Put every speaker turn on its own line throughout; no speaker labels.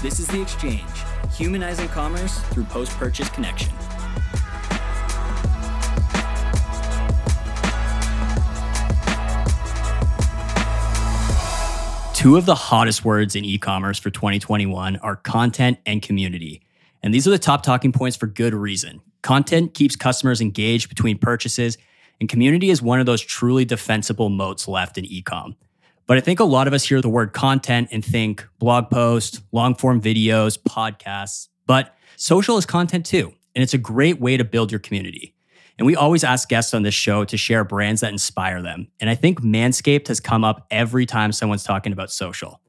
This is The Exchange, humanizing commerce through post purchase connection. Two of the hottest words in e commerce for 2021 are content and community. And these are the top talking points for good reason. Content keeps customers engaged between purchases, and community is one of those truly defensible moats left in ecom. But I think a lot of us hear the word content and think blog posts, long form videos, podcasts. But social is content too, and it's a great way to build your community. And we always ask guests on this show to share brands that inspire them. And I think Manscaped has come up every time someone's talking about social.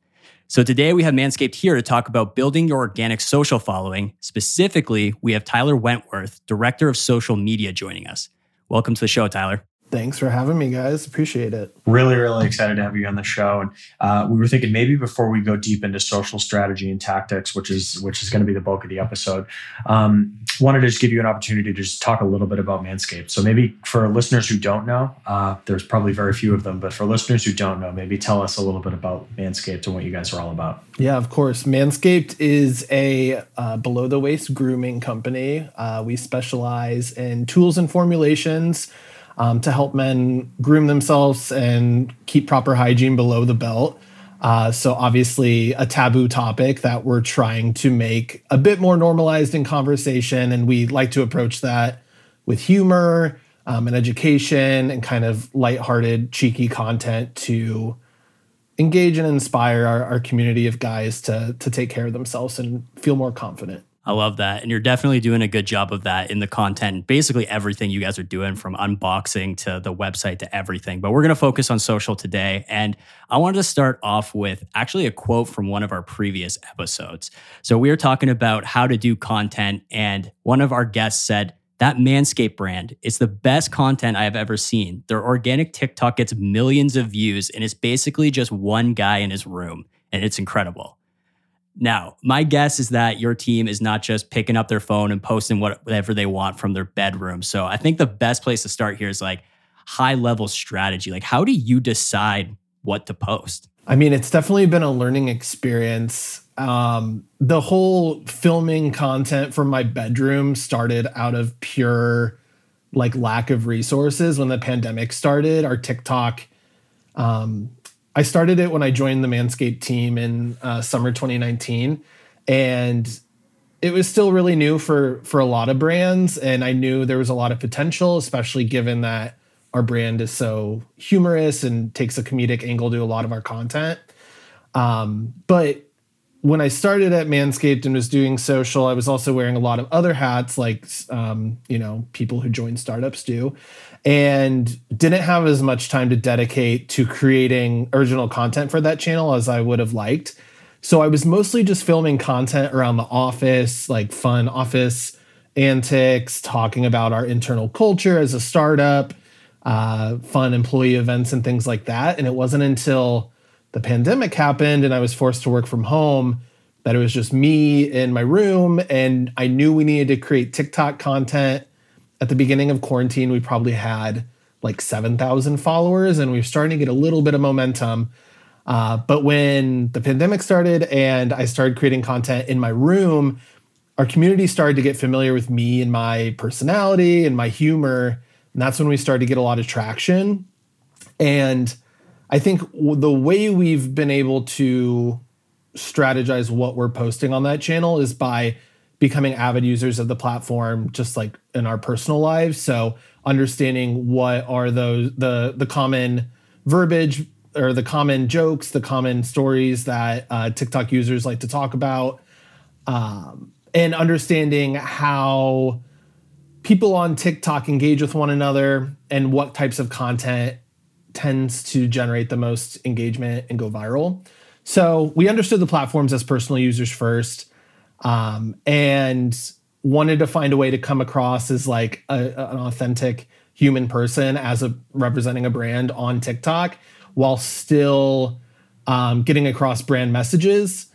So today we have Manscaped here to talk about building your organic social following. Specifically, we have Tyler Wentworth, Director of Social Media, joining us. Welcome to the show, Tyler.
Thanks for having me, guys. Appreciate it.
Really, really excited to have you on the show. And uh, we were thinking maybe before we go deep into social strategy and tactics, which is which is going to be the bulk of the episode, um, wanted to just give you an opportunity to just talk a little bit about Manscaped. So maybe for listeners who don't know, uh, there's probably very few of them, but for listeners who don't know, maybe tell us a little bit about Manscaped and what you guys are all about.
Yeah, of course. Manscaped is a uh, below the waist grooming company. Uh, we specialize in tools and formulations um, to help men groom themselves and keep proper hygiene below the belt. Uh, so, obviously, a taboo topic that we're trying to make a bit more normalized in conversation. And we like to approach that with humor um, and education and kind of lighthearted, cheeky content to engage and inspire our, our community of guys to, to take care of themselves and feel more confident.
I love that. And you're definitely doing a good job of that in the content, basically everything you guys are doing from unboxing to the website to everything. But we're going to focus on social today. And I wanted to start off with actually a quote from one of our previous episodes. So we were talking about how to do content, and one of our guests said, that Manscaped brand is the best content I have ever seen. Their organic TikTok gets millions of views and it's basically just one guy in his room, and it's incredible. Now, my guess is that your team is not just picking up their phone and posting whatever they want from their bedroom. So I think the best place to start here is like high level strategy. Like, how do you decide what to post?
I mean, it's definitely been a learning experience. Um, the whole filming content from my bedroom started out of pure like lack of resources when the pandemic started. Our TikTok um, I started it when I joined the Manscaped team in uh, summer 2019, and it was still really new for for a lot of brands, and I knew there was a lot of potential, especially given that our brand is so humorous and takes a comedic angle to a lot of our content. Um, but when I started at Manscaped and was doing social, I was also wearing a lot of other hats, like um, you know people who join startups do, and didn't have as much time to dedicate to creating original content for that channel as I would have liked. So I was mostly just filming content around the office, like fun office antics, talking about our internal culture as a startup, uh, fun employee events, and things like that. And it wasn't until the pandemic happened and I was forced to work from home that it was just me in my room and I knew we needed to create TikTok content. At the beginning of quarantine, we probably had like 7,000 followers and we were starting to get a little bit of momentum. Uh, but when the pandemic started and I started creating content in my room, our community started to get familiar with me and my personality and my humor. And that's when we started to get a lot of traction. And I think the way we've been able to strategize what we're posting on that channel is by becoming avid users of the platform just like in our personal lives so understanding what are those the the common verbiage or the common jokes the common stories that uh, tiktok users like to talk about um, and understanding how people on tiktok engage with one another and what types of content tends to generate the most engagement and go viral. So we understood the platforms as personal users first, um, and wanted to find a way to come across as like a, an authentic human person as a representing a brand on TikTok, while still um, getting across brand messages.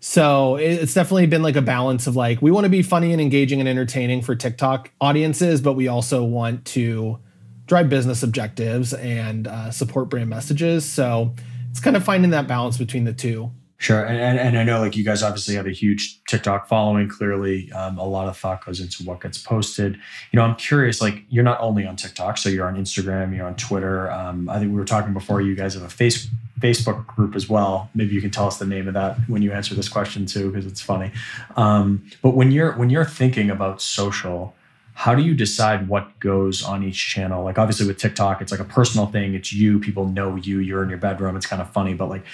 So it's definitely been like a balance of like we want to be funny and engaging and entertaining for TikTok audiences, but we also want to drive business objectives and uh, support brand messages. So it's kind of finding that balance between the two.
Sure, and, and, I know like you guys obviously have a huge TikTok following. Clearly, um, a lot of thought goes into what gets posted. You know, I'm curious. Like, you're not only on TikTok, so you're on Instagram, you're on Twitter. Um, I think we were talking before. You guys have a face Facebook group as well. Maybe you can tell us the name of that when you answer this question too, because it's funny. Um, but when you're when you're thinking about social, how do you decide what goes on each channel? Like obviously with tiktok it's like a personal thing. It's you people know you you're in your bedroom. It's kind of funny but like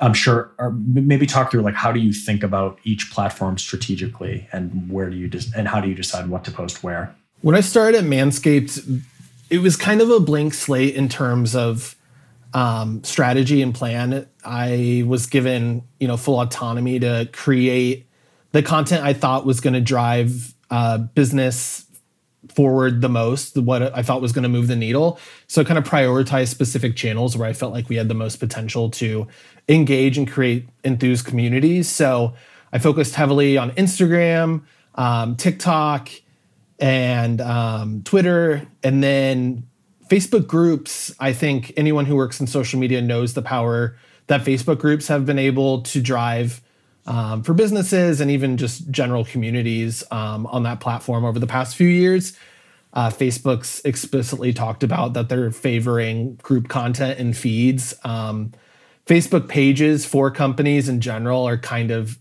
i'm sure or maybe talk through like how do you think about each platform strategically and where do you just and how do you decide what to post where?
When i started at manscaped it was kind of a blank slate in terms of um, strategy and plan. I was given you know full autonomy to create the content i thought was going to drive uh, business forward the most, what I thought was going to move the needle. So kind of prioritize specific channels where I felt like we had the most potential to engage and create enthused communities. So I focused heavily on Instagram, um, TikTok, and um, Twitter, and then Facebook groups. I think anyone who works in social media knows the power that Facebook groups have been able to drive um, for businesses and even just general communities um, on that platform over the past few years. Uh, Facebook's explicitly talked about that they're favoring group content and feeds. Um, Facebook pages for companies in general are kind of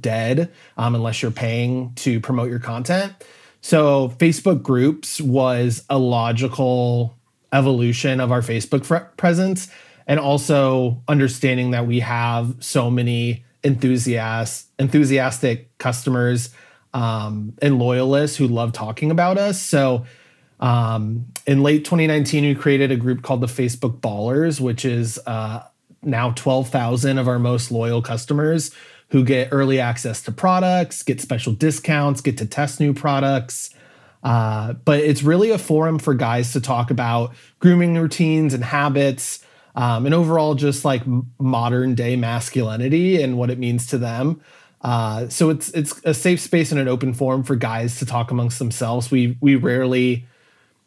dead um, unless you're paying to promote your content. So, Facebook groups was a logical evolution of our Facebook fr- presence, and also understanding that we have so many enthusiasts, enthusiastic customers um, and loyalists who love talking about us. So um, in late 2019, we created a group called the Facebook Ballers, which is uh, now 12,000 of our most loyal customers who get early access to products, get special discounts, get to test new products. Uh, but it's really a forum for guys to talk about grooming routines and habits, um, and overall just like modern day masculinity and what it means to them. Uh, so it's it's a safe space and an open forum for guys to talk amongst themselves. We we rarely,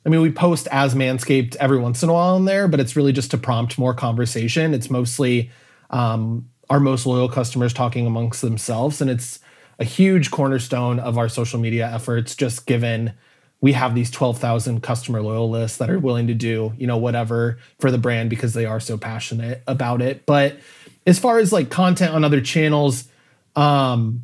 I mean, we post as Manscaped every once in a while in there, but it's really just to prompt more conversation. It's mostly um, our most loyal customers talking amongst themselves, and it's a huge cornerstone of our social media efforts. Just given we have these 12,000 customer loyalists that are willing to do, you know, whatever for the brand because they are so passionate about it. But as far as like content on other channels, um,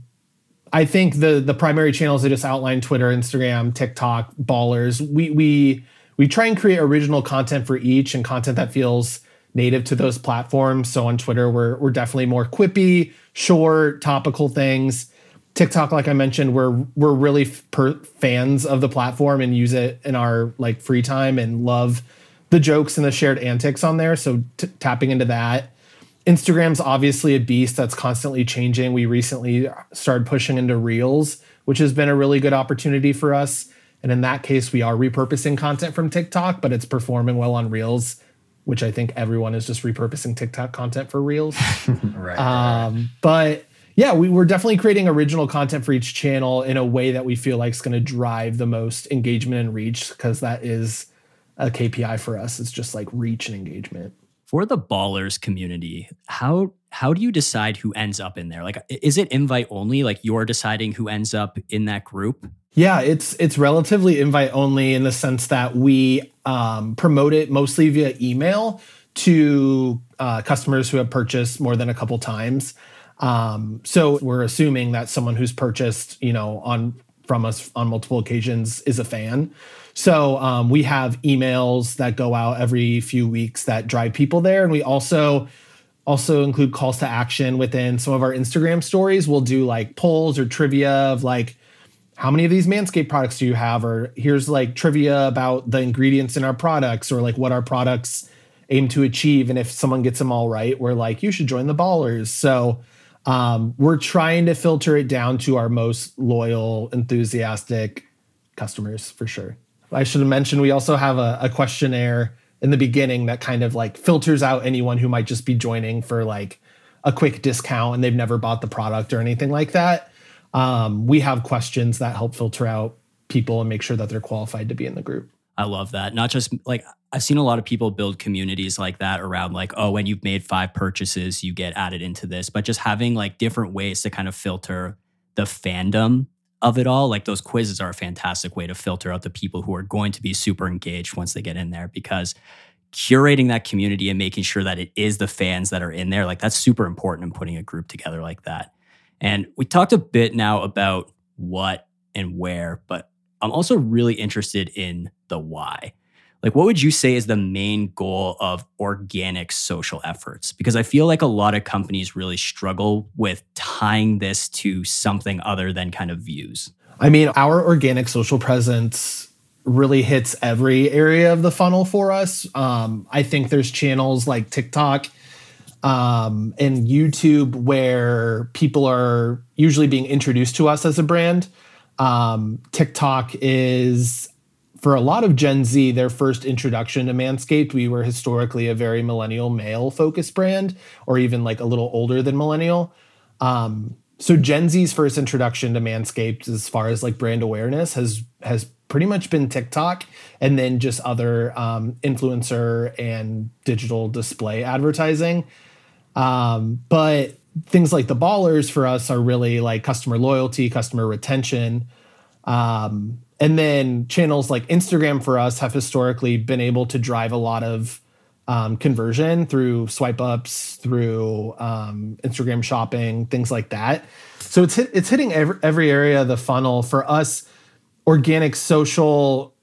I think the the primary channels I just outlined Twitter, Instagram, TikTok, Ballers. We we we try and create original content for each and content that feels native to those platforms. So on Twitter, we're we're definitely more quippy, short, topical things. TikTok, like I mentioned, we're we're really per- fans of the platform and use it in our like free time and love the jokes and the shared antics on there. So t- tapping into that. Instagram's obviously a beast that's constantly changing. We recently started pushing into Reels, which has been a really good opportunity for us. And in that case, we are repurposing content from TikTok, but it's performing well on Reels, which I think everyone is just repurposing TikTok content for Reels. right, um, right. But yeah, we, we're definitely creating original content for each channel in a way that we feel like is going to drive the most engagement and reach because that is a KPI for us. It's just like reach and engagement.
For the ballers community, how how do you decide who ends up in there? Like is it invite only? Like you're deciding who ends up in that group?
Yeah, it's it's relatively invite only in the sense that we um, promote it mostly via email to uh, customers who have purchased more than a couple times. Um, so we're assuming that someone who's purchased, you know, on from us on multiple occasions is a fan. So um, we have emails that go out every few weeks that drive people there, and we also also include calls to action within some of our Instagram stories. We'll do like polls or trivia of like how many of these Manscaped products do you have, or here's like trivia about the ingredients in our products, or like what our products aim to achieve. And if someone gets them all right, we're like, you should join the ballers. So um, we're trying to filter it down to our most loyal, enthusiastic customers for sure. I should have mentioned we also have a, a questionnaire in the beginning that kind of like filters out anyone who might just be joining for like a quick discount and they've never bought the product or anything like that. Um, we have questions that help filter out people and make sure that they're qualified to be in the group.
I love that. Not just like I've seen a lot of people build communities like that around like, oh, when you've made five purchases, you get added into this. But just having like different ways to kind of filter the fandom of it all. Like those quizzes are a fantastic way to filter out the people who are going to be super engaged once they get in there because curating that community and making sure that it is the fans that are in there, like that's super important in putting a group together like that. And we talked a bit now about what and where, but I'm also really interested in the why. Like, what would you say is the main goal of organic social efforts? Because I feel like a lot of companies really struggle with tying this to something other than kind of views.
I mean, our organic social presence really hits every area of the funnel for us. Um, I think there's channels like TikTok um, and YouTube where people are usually being introduced to us as a brand. Um, TikTok is for a lot of Gen Z, their first introduction to Manscaped, we were historically a very millennial male focused brand, or even like a little older than millennial. Um, so Gen Z's first introduction to Manscaped, as far as like brand awareness, has has pretty much been TikTok, and then just other um, influencer and digital display advertising. Um, but things like the ballers for us are really like customer loyalty, customer retention. Um, and then channels like Instagram for us have historically been able to drive a lot of um, conversion through swipe ups, through um, Instagram shopping, things like that. So it's hit, it's hitting every, every area of the funnel for us. Organic social.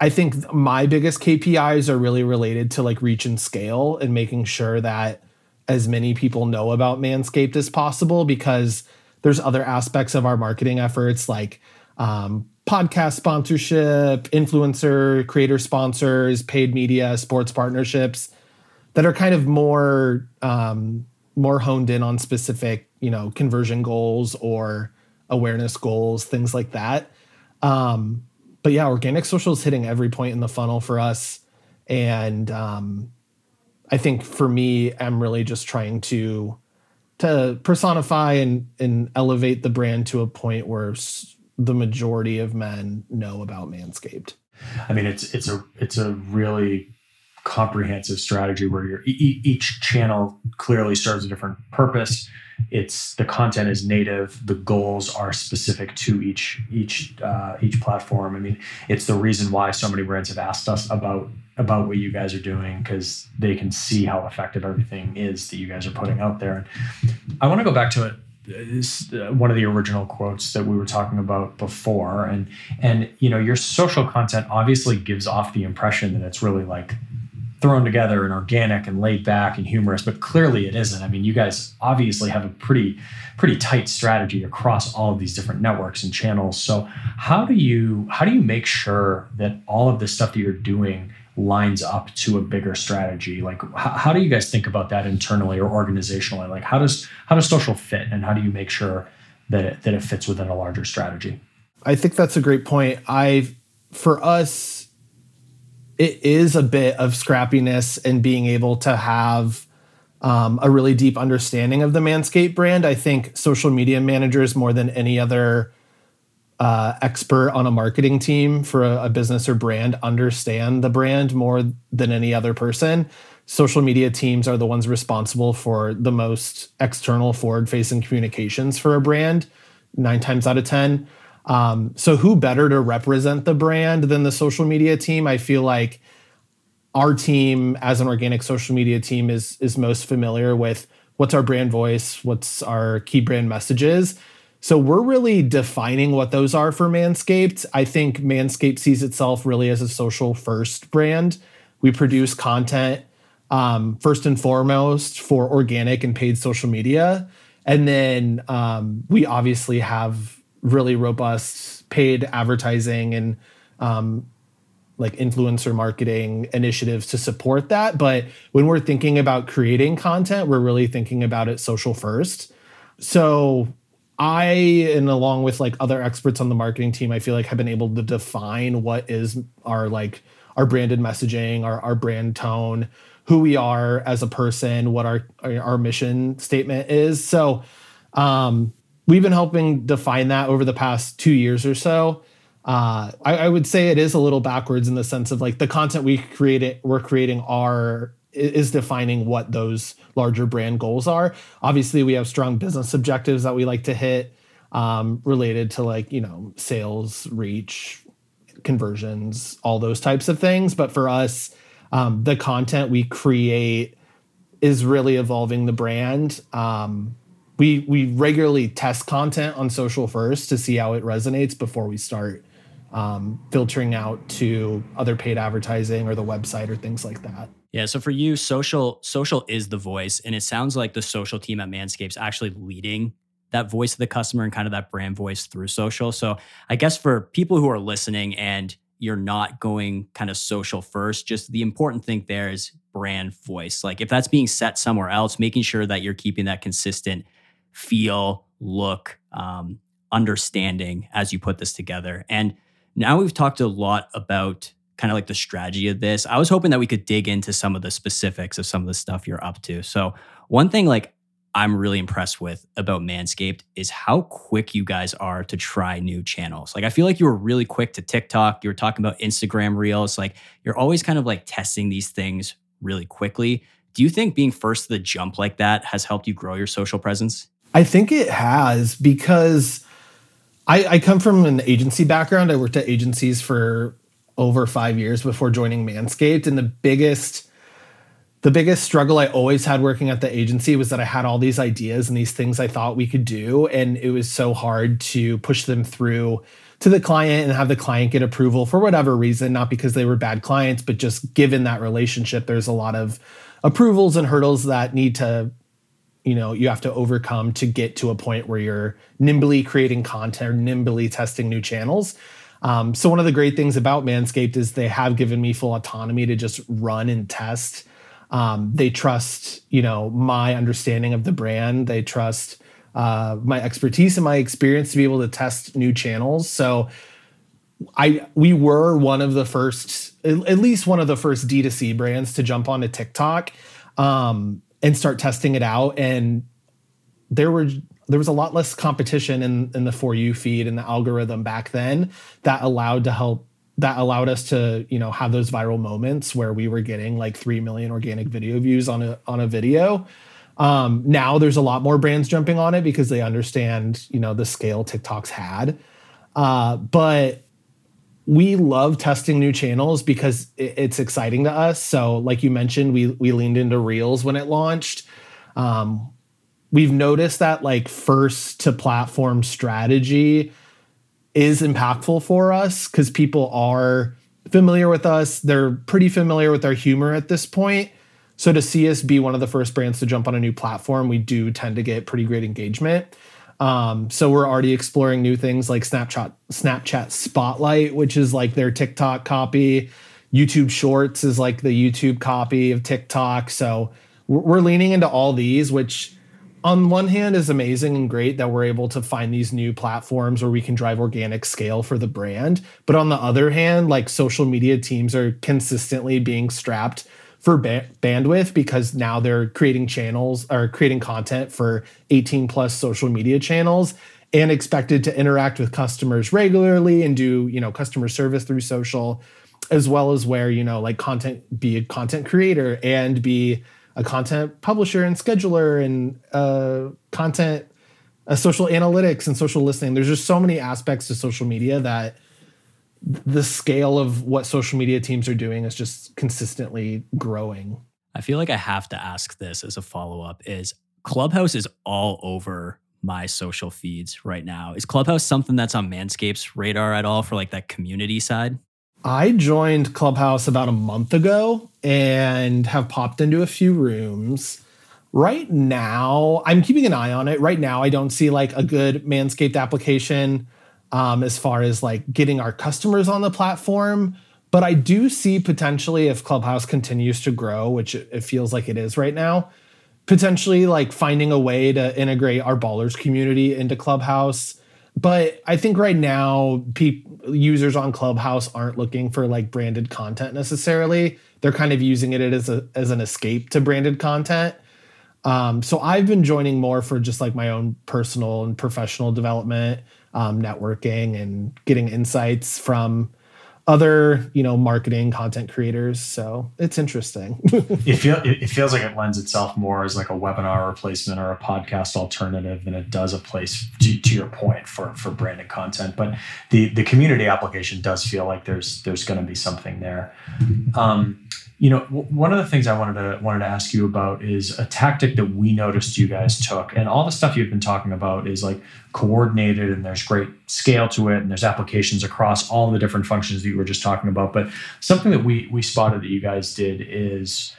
I think my biggest KPIs are really related to like reach and scale and making sure that as many people know about Manscaped as possible because there's other aspects of our marketing efforts like um, podcast sponsorship, influencer, creator sponsors, paid media, sports partnerships that are kind of more um, more honed in on specific, you know, conversion goals or awareness goals, things like that. Um, but yeah, organic social is hitting every point in the funnel for us, and um, I think for me, I'm really just trying to to personify and and elevate the brand to a point where the majority of men know about Manscaped.
I mean, it's it's a it's a really comprehensive strategy where you each channel clearly serves a different purpose. It's the content is native. The goals are specific to each each uh, each platform. I mean, it's the reason why so many brands have asked us about about what you guys are doing because they can see how effective everything is that you guys are putting out there. And I want to go back to it uh, one of the original quotes that we were talking about before. And and you know your social content obviously gives off the impression that it's really like thrown together and organic and laid back and humorous but clearly it isn't. I mean you guys obviously have a pretty pretty tight strategy across all of these different networks and channels. So how do you how do you make sure that all of this stuff that you're doing lines up to a bigger strategy? Like how, how do you guys think about that internally or organizationally? Like how does how does social fit and how do you make sure that it, that it fits within a larger strategy?
I think that's a great point. I for us it is a bit of scrappiness and being able to have um, a really deep understanding of the manscaped brand. I think social media managers more than any other uh, expert on a marketing team for a, a, business or brand understand the brand more than any other person. Social media teams are the ones responsible for the most external forward facing communications for a brand, nine times out of 10. Um, so, who better to represent the brand than the social media team? I feel like our team, as an organic social media team, is, is most familiar with what's our brand voice, what's our key brand messages so we're really defining what those are for Manscaped. I think Manscaped sees itself really as a social first brand. We produce content um, first and foremost for organic and paid social media. And then um, we obviously have really robust paid advertising and um, like influencer marketing initiatives to support that. But when we're thinking about creating content, we're really thinking about it social first. So I and along with like other experts on the marketing team, I feel like have been able to define what is our like our branded messaging, our our brand tone, who we are as a person, what our our mission statement is. So um, we've been helping define that over the past two years or so. uh, I, I, would say it is a little backwards in the sense of like the content we create we're creating are is defining what those larger brand goals are. Obviously, we have strong business objectives that we like to hit um, related to like you know sales, reach, conversions, all those types of things. But for us, um, the content we create is really evolving the brand. Um, we we regularly test content on social first to see how it resonates before we start um, filtering out to other paid advertising or the website or things like that.
Yeah. So for you, social social is the voice, and it sounds like the social team at Manscapes actually leading that voice of the customer and kind of that brand voice through social. So I guess for people who are listening and you're not going kind of social first, just the important thing there is brand voice. Like if that's being set somewhere else, making sure that you're keeping that consistent feel, look, um, understanding as you put this together. And now we've talked a lot about kind of like the strategy of this. I was hoping that we could dig into some of the specifics of some of the stuff you're up to. So, one thing like I'm really impressed with about Manscaped is how quick you guys are to try new channels. Like I feel like you were really quick to TikTok. You were talking about Instagram Reels. Like you're always kind of like testing these things really quickly. Do you think being first to the jump like that has helped you grow your social presence?
I think it has because I, I come from an agency background. I worked at agencies for over five years before joining Manscaped. And the biggest the biggest struggle I always had working at the agency was that I had all these ideas and these things I thought we could do. And it was so hard to push them through to the client and have the client get approval for whatever reason, not because they were bad clients, but just given that relationship, there's a lot of approvals and hurdles that need to you know you have to overcome to get to a point where you're nimbly creating content or nimbly testing new channels um, so one of the great things about manscaped is they have given me full autonomy to just run and test. Um, they trust you know my understanding of the brand. They trust uh, my expertise and my experience to be able to test new channels. So i we were one of the first at least one of the first d2c brands to jump onto tiktok um, and start testing it out. And there were there was a lot less competition in in the for you feed and the algorithm back then that allowed to help that allowed us to you know have those viral moments where we were getting like 3 million organic video views on a on a video um, now there's a lot more brands jumping on it because they understand you know the scale tiktok's had uh, but we love testing new channels because it's exciting to us. So, like you mentioned, we we leaned into Reels when it launched. Um, we've noticed that like first to platform strategy is impactful for us because people are familiar with us. They're pretty familiar with our humor at this point. So to see us be one of the first brands to jump on a new platform, we do tend to get pretty great engagement. Um, so we're already exploring new things like Snapchat, Snapchat Spotlight, which is like their TikTok copy. YouTube Shorts is like the YouTube copy of TikTok. So we're leaning into all these, which on one hand is amazing and great that we're able to find these new platforms where we can drive organic scale for the brand. But on the other hand, like social media teams are consistently being strapped for ba- bandwidth because now they're creating channels or creating content for 18 plus social media channels and expected to interact with customers regularly and do you know customer service through social as well as where you know like content be a content creator and be a content publisher and scheduler and uh, content uh, social analytics and social listening there's just so many aspects to social media that the scale of what social media teams are doing is just consistently growing.
I feel like I have to ask this as a follow up is Clubhouse is all over my social feeds right now. Is Clubhouse something that's on Manscaped's radar at all for like that community side?
I joined Clubhouse about a month ago and have popped into a few rooms. Right now, I'm keeping an eye on it. Right now, I don't see like a good Manscaped application um, as far as like getting our customers on the platform. But I do see potentially if Clubhouse continues to grow, which it feels like it is right now, potentially like finding a way to integrate our ballers community into Clubhouse. But I think right now, pe- users on Clubhouse aren't looking for like branded content necessarily. They're kind of using it as a as an escape to branded content. Um, so I've been joining more for just like my own personal and professional development, um, networking, and getting insights from other you know marketing content creators. So it's interesting.
It, feel, it feels like it lends itself more as like a webinar replacement or a podcast alternative than it does a place to, to your point for for branded content. But the the community application does feel like there's there's going to be something there. Um, you know one of the things i wanted to wanted to ask you about is a tactic that we noticed you guys took and all the stuff you've been talking about is like coordinated and there's great scale to it and there's applications across all the different functions that you were just talking about but something that we we spotted that you guys did is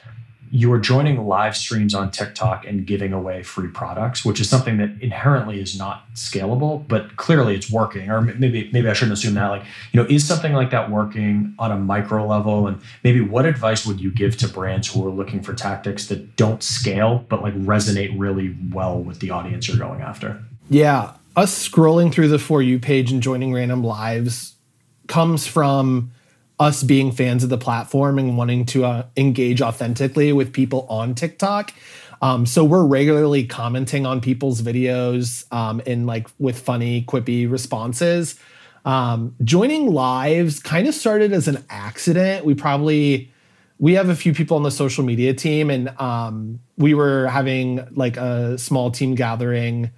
you are joining live streams on TikTok and giving away free products, which is something that inherently is not scalable, but clearly it's working. Or maybe maybe I shouldn't assume that. Like, you know, is something like that working on a micro level? And maybe what advice would you give to brands who are looking for tactics that don't scale but like resonate really well with the audience you're going after?
Yeah, us scrolling through the for you page and joining random lives comes from us being fans of the platform and wanting to uh, engage authentically with people on TikTok. Um, so we're regularly commenting on people's videos um, in like with funny, quippy responses. Um, joining lives kind of started as an accident. We probably we have a few people on the social media team, and um, we were having like a small team gathering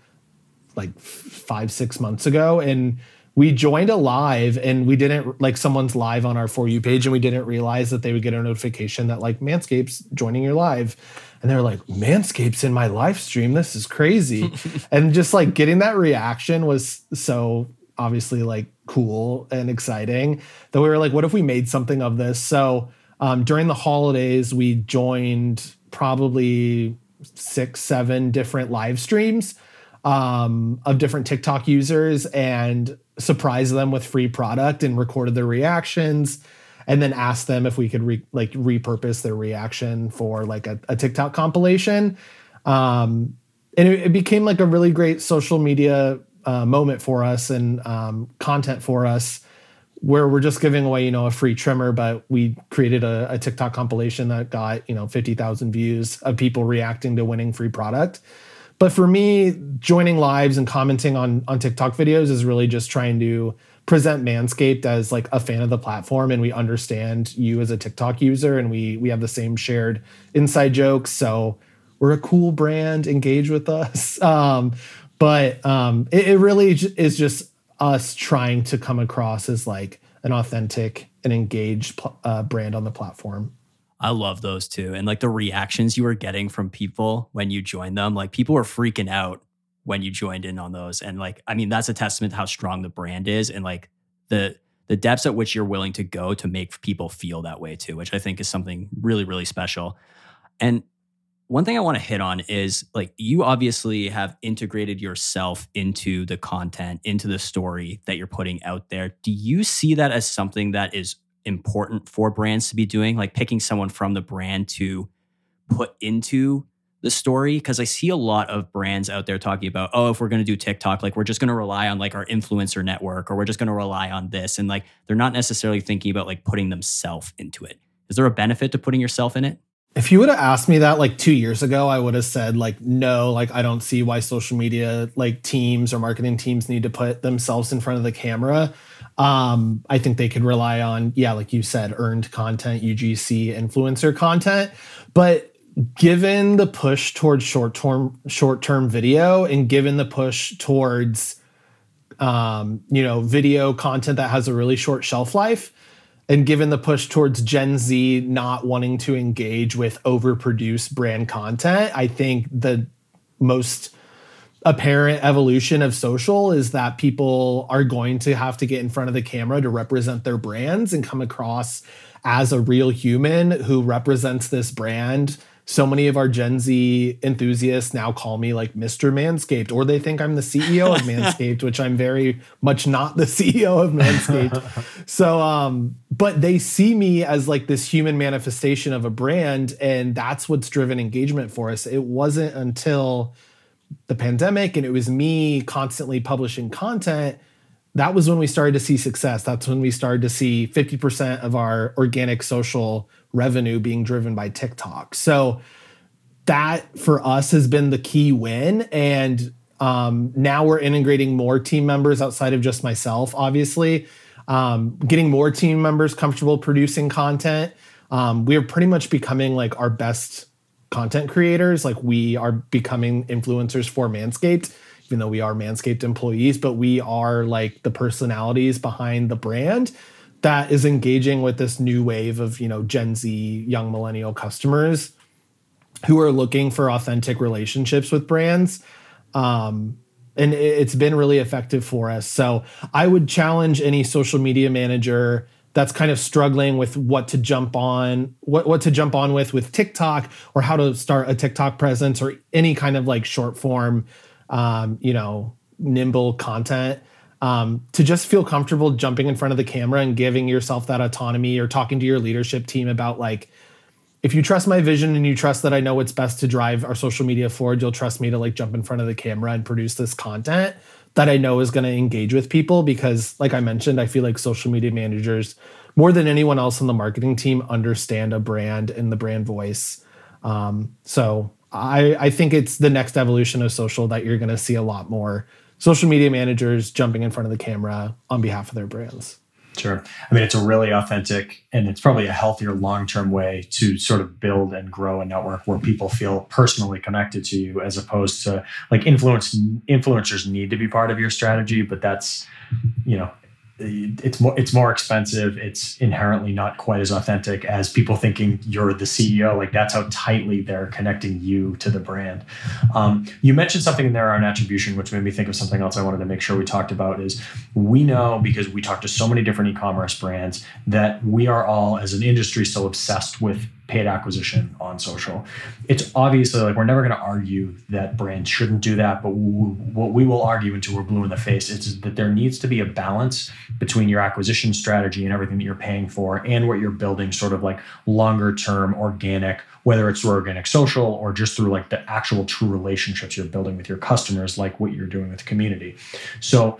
like five six months ago, and we joined a live and we didn't like someone's live on our for you page and we didn't realize that they would get a notification that like manscapes joining your live. And they're like manscapes in my live stream? This is crazy. And just like getting that reaction was so obviously like cool and exciting that we were like what if we made something of this? So um, during the holidays we joined probably six seven different live streams um, of different TikTok users and surprised them with free product and recorded their reactions and then asked them if we could re- like repurpose their reaction for like a, a TikTok compilation. Um, and it, it, became like a really great social media uh, moment for us and um, content for us where we're just giving away, you know, a free trimmer, but we created a, a TikTok compilation that got, you know, 50,000 views of people reacting to winning free product. But for me, joining lives and commenting on on TikTok videos is really just trying to present Manscaped as like a fan of the platform and we understand you as a TikTok user and we we have the same shared inside jokes. So we're a cool brand, engage with us. Um, but um, it, it really is just us trying to come across as like an authentic and engaged uh, brand on the platform.
I love those too. And like the reactions you were getting from people when you joined them, like people were freaking out when you joined in on those. And like, I mean, that's a testament to how strong the brand is and like the the depths at which you're willing to go to make people feel that way too, which I think is something really, really special. And one thing I want to hit on is like you obviously have integrated yourself into the content, into the story that you're putting out there. Do you see that as something that is important for brands to be doing, like picking someone from the brand to put into the story because I see a lot of brands out there talking about, oh, if we're going to do TikTok, like we're just going to rely on like our influencer network or we're just going to rely on this. And like they're not necessarily thinking about like putting themselves into it. Is there a benefit to putting yourself in it?
If you would have asked me that like two years ago, I would have said like no, like I don't see why social media like teams or marketing teams need to put themselves in front of the camera. Um, I think they could rely on, yeah, like you said, earned content, UGC, influencer content. But given the push towards short term short term video and given the push towards um, you know, video content that has a really short shelf life, and given the push towards Gen Z not wanting to engage with overproduced brand content, I think the most apparent evolution of social is that people are going to have to get in front of the camera to represent their brands and come across as a real human who represents this brand. So many of our Gen Z enthusiasts now call me like Mr. Manscaped, or they think I'm the CEO of Manscaped, which I'm very much not the CEO of Manscaped. so, um, but they see me as like this human manifestation of a brand, and that's what's driven engagement for us. It wasn't until the pandemic and it was me constantly publishing content, that was when we started to see success. That's when we started to see 50% of our organic social revenue being driven by TikTok. So that for us has been the key win. And um, now we're integrating more team members outside of just myself, obviously, um, getting more team members comfortable producing content. Um, we are pretty much becoming like our best content creators. Like we are becoming influencers for Manscaped, even though we are Manscaped employees, but we are like the personalities behind the brand that is engaging with this new wave of, you know, Gen Z young millennial customers who are looking for authentic relationships with brands. Um, and it's been really effective for us. So I would challenge any social media manager that's kind of struggling with what to jump on, what what to jump on with with TikTok or how to start a TikTok presence or any kind of like short form, um, you know, nimble content. Um, to just feel comfortable jumping in front of the camera and giving yourself that autonomy or talking to your leadership team about like if you trust my vision and you trust that I know what's best to drive our social media forward, you'll trust me to like jump in front of the camera and produce this content that I know is going to engage with people because like I mentioned, I feel like social media managers more than anyone else on the marketing team understand a brand and the brand voice. Um, so I, I think it's the next evolution of social that you're going to see a lot more social media managers jumping in front of the camera on behalf of their brands.
Sure. I mean, it's a really authentic and it's probably a healthier long term way to sort of build and grow a network where people feel personally connected to you as opposed to like influence influencers need to be part of your strategy, but that's, you know, it's more it's more expensive. It's inherently not quite as authentic as people thinking you're the ceo like that's how tightly they're connecting you to the brand. Um, you mentioned something in there on attribution which made me think of something else i wanted to make sure we talked about is we know because we talk to so many different e-commerce brands that we are all as an industry still obsessed with paid acquisition on social. It's obviously like we're never going to argue that brands shouldn't do that, but what we will argue until we're blue in the face is that there needs to be a balance between your acquisition strategy and everything that you're paying for and what you're building sort of like longer term organic whether it's through organic social or just through like the actual true relationships you're building with your customers like what you're doing with the community. So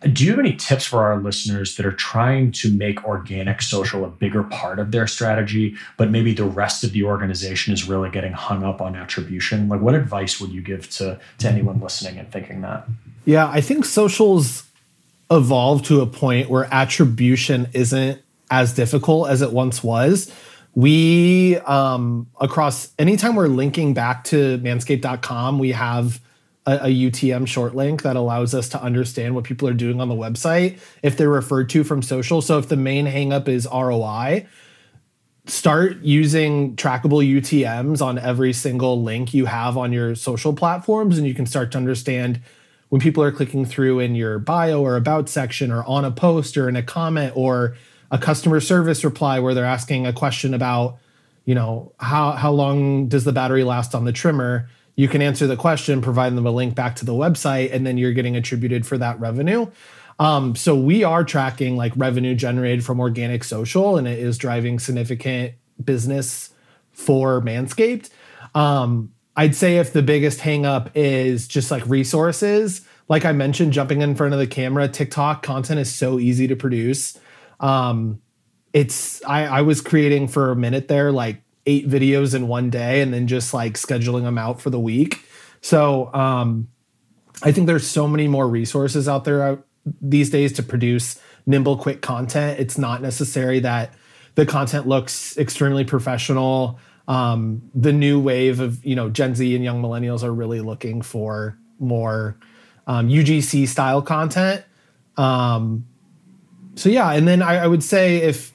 do you have any tips for our listeners that are trying to make organic social a bigger part of their strategy, but maybe the rest of the organization is really getting hung up on attribution? Like, what advice would you give to, to anyone listening and thinking that?
Yeah, I think socials evolved to a point where attribution isn't as difficult as it once was. We, um, across anytime we're linking back to manscaped.com, we have a, a, UTM short link that allows us to understand what people are doing on the website if they're referred to from social. So if the main hangup is ROI, start using trackable UTMs on every single link you have on your social platforms, and you can start to understand when people are clicking through in your bio or about section or on a post or in a comment or a customer service reply where they're asking a question about you know how how long does the battery last on the trimmer you can answer the question, provide them a link back to the website, and then you're getting attributed for that revenue. Um, so we are tracking like revenue generated from organic social, and it is driving significant business for Manscaped. Um, I'd say if the biggest hangup is just like resources, like I mentioned, jumping in front of the camera, TikTok content is so easy to produce. Um, it's I, I was creating for a minute there like eight videos in one day and then just like scheduling them out for the week. So um, I think there's so many more resources out there out these days to produce nimble, quick content. It's not necessary that the content looks extremely professional. Um, the new wave of you know Gen Z and young millennials are really looking for more um, UGC style content. Um, so yeah, and then I, I would say if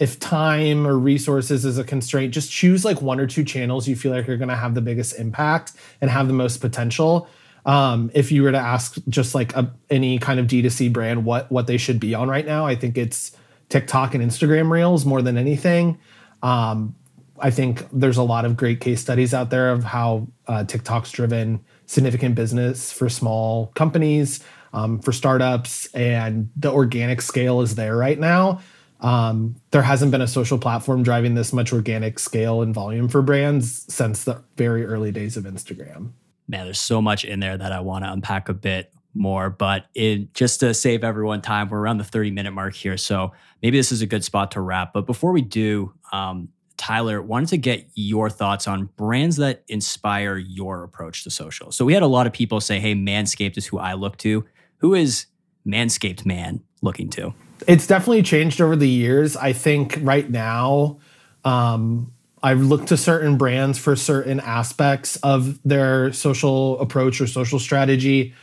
if time or resources is a constraint, just choose like one or two channels you feel like are going to have the biggest impact and have the most potential. Um, if you were to ask just like a, any kind of D2C brand what what they should be on right now, I think it's TikTok and Instagram Reels more than anything. Um, I think there's a lot of great case studies out there of how uh, TikTok's driven significant business for small companies, um, for startups, and the organic scale is there right now. Um, there hasn't been a social platform driving this much organic scale and volume for brands since the very early days of Instagram.
Man, there's so much in there that I want to unpack a bit more, but just to save everyone time, we're around the 30 minute mark here. So maybe this is a good spot to wrap. But before we do, um, Tyler, wanted to get your thoughts on brands that inspire your approach to social. So we had a lot of people say, "Hey, Manscaped is who I look to." Who is Manscaped man looking to?
It's definitely changed over the years. I think right now, um, I've looked to certain brands for certain aspects of their social approach or social strategy.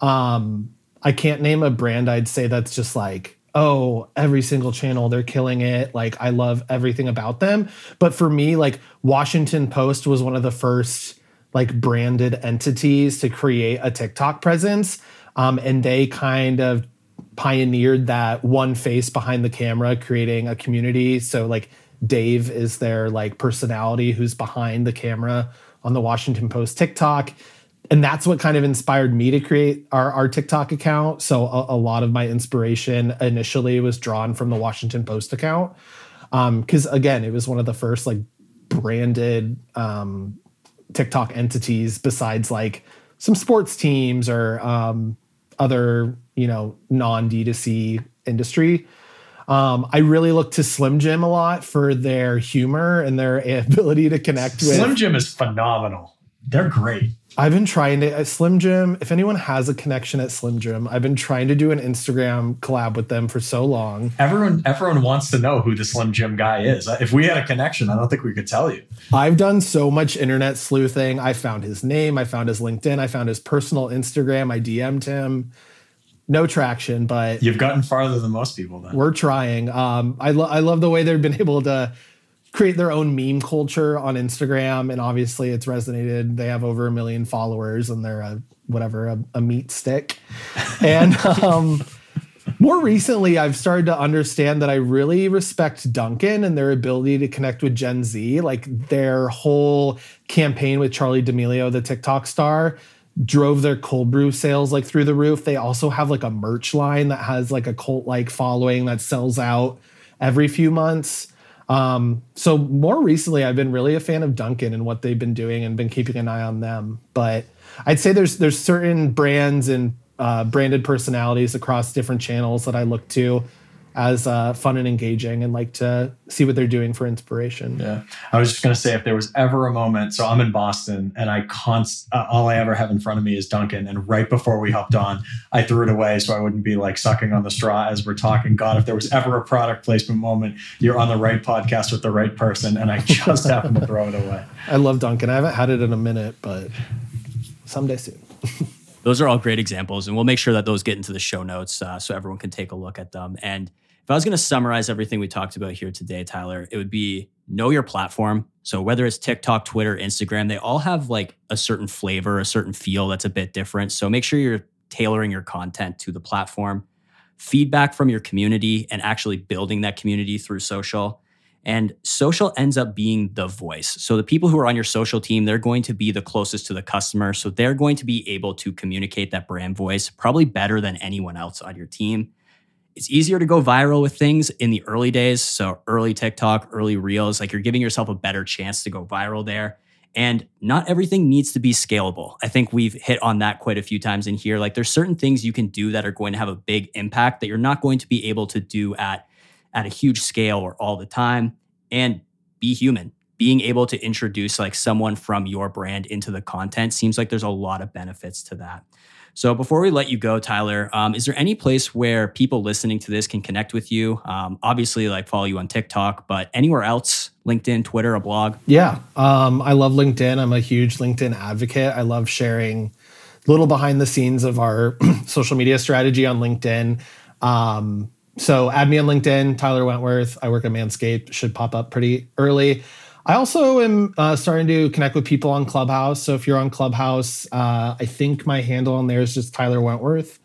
Um, I can't name a brand I'd say that's just like, oh, every single channel, they're killing it. Like, I love everything about them. But for me, like, Washington Post was one of the first like branded entities to create a TikTok presence. Um, and they kind of pioneered that one face behind the camera, creating a community. So, like, Dave is their like personality who's behind the camera on the Washington Post TikTok. And that's what kind of inspired me to create our, our TikTok account. So a, a lot of my inspiration initially was drawn from the Washington Post account. Because um, again, it was one of the first like branded um, TikTok entities besides like some sports teams or um, other, you know, non D2C industry. Um, I really look to Slim Jim a lot for their humor and their ability to connect with.
Slim Jim is phenomenal. They're great.
I've been trying to at Slim Jim. If anyone has a connection at Slim Jim, I've been trying to do an Instagram collab with them for so long.
Everyone, everyone wants to know who the Slim Jim guy is. If we had a connection, I don't think we could tell you.
I've done so much internet sleuthing. I found his name. I found his LinkedIn. I found his personal Instagram. I DM'd him no traction, but
you've gotten farther than most people. Then
we're trying. Um, I lo- I love the way they've been able to create their own meme culture on Instagram, and obviously it's resonated. They have over a million followers, and they're a whatever a, a meat stick. and um, more recently, I've started to understand that I really respect Dunkin' and their ability to connect with Gen Z. Like their whole campaign with Charli D'Amelio, the TikTok star drove their cold brew sales like through the roof. They also have like a merch line that has like a cult like following that sells out every few months. Um, so more recently, I've been really a fan of Dunkin' and what they've been doing and been keeping an eye on them. But I'd say there's there's certain brands and uh, branded personalities across different channels that I look to as uh, fun and engaging and like to see what they're doing for inspiration.
Yeah. I was just going to say if there was ever a moment, so I'm in Boston and I const uh, all I ever have in front of me is Dunkin'. And right before we hopped on, I threw it away so I wouldn't be like sucking on the straw as we're talking. God, if there was ever a product placement moment, you're on the right podcast with the right person. And I just happened to throw it away.
I love Dunkin'. I haven't had it in a minute, but someday soon.
those are all great examples. And we'll make sure that those get into the show notes uh, so everyone can take a look at them. And if I was going to summarize everything we talked about here today, Tyler, it would be know your platform. So whether it's TikTok, Twitter, Instagram, they all have like a certain flavor, a certain feel that's a bit different. So make sure you're tailoring your content to the platform. Feedback from your community and actually building that community through social. And social ends up being the voice. So the people who are on your social team, they're going to be the closest to the customer. So they're going to be able to communicate that brand voice probably better than anyone else on your team it's easier to go viral with things in the early days. So early TikTok, early Reels, like you're giving yourself a better chance to go viral there. And not everything needs to be scalable. I think we've hit on that quite a few times in here. Like there's certain things you can do that are going to have a big impact that you're not going to be able to do at at a huge scale or all the time. And be human. Being able to introduce like someone from your brand into the content seems like there's a lot of benefits to that. So before we let you go, Tyler, um, is there any place where people listening to this can connect with you? Um, obviously, like follow you on TikTok, but anywhere else, LinkedIn, Twitter, a blog?
Yeah, um, I love LinkedIn. I'm a huge LinkedIn advocate. I love sharing little behind the scenes of our social media strategy on LinkedIn. Um, so add me on LinkedIn, Tyler Wentworth. I work at Manscaped. Should pop up pretty early. I also am uh, starting to connect with people on Clubhouse. So if you're on Clubhouse, uh, I think my handle on there is just Tyler Wentworth.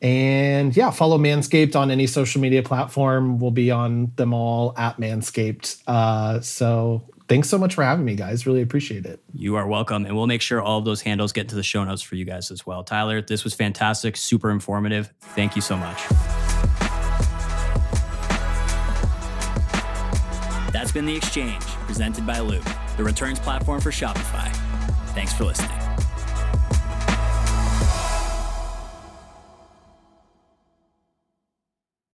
And yeah, follow Manscaped on any social media platform. We'll be on them all at Manscaped. Uh, so thanks so much for having me, guys. Really appreciate it.
You are welcome. And we'll make sure all of those handles get into the show notes for you guys as well. Tyler, this was fantastic, super informative. Thank you so much. Been The Exchange, presented by Loop, the returns platform for Shopify. Thanks for listening.